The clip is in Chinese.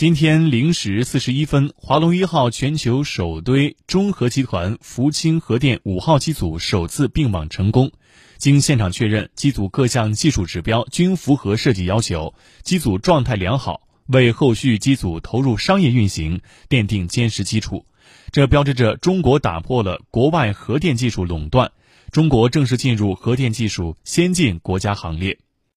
今天零时四十一分华龙一号全球首堆中核集团福清核电五号机组首次并网成功经现场确认机组各项技术指标均符合设计要求机组状态良好为后续机组投入商业运行奠定坚实基础。这标志着中国打破了国外核电技术垄断中国正式进入核电技术先进国家行列。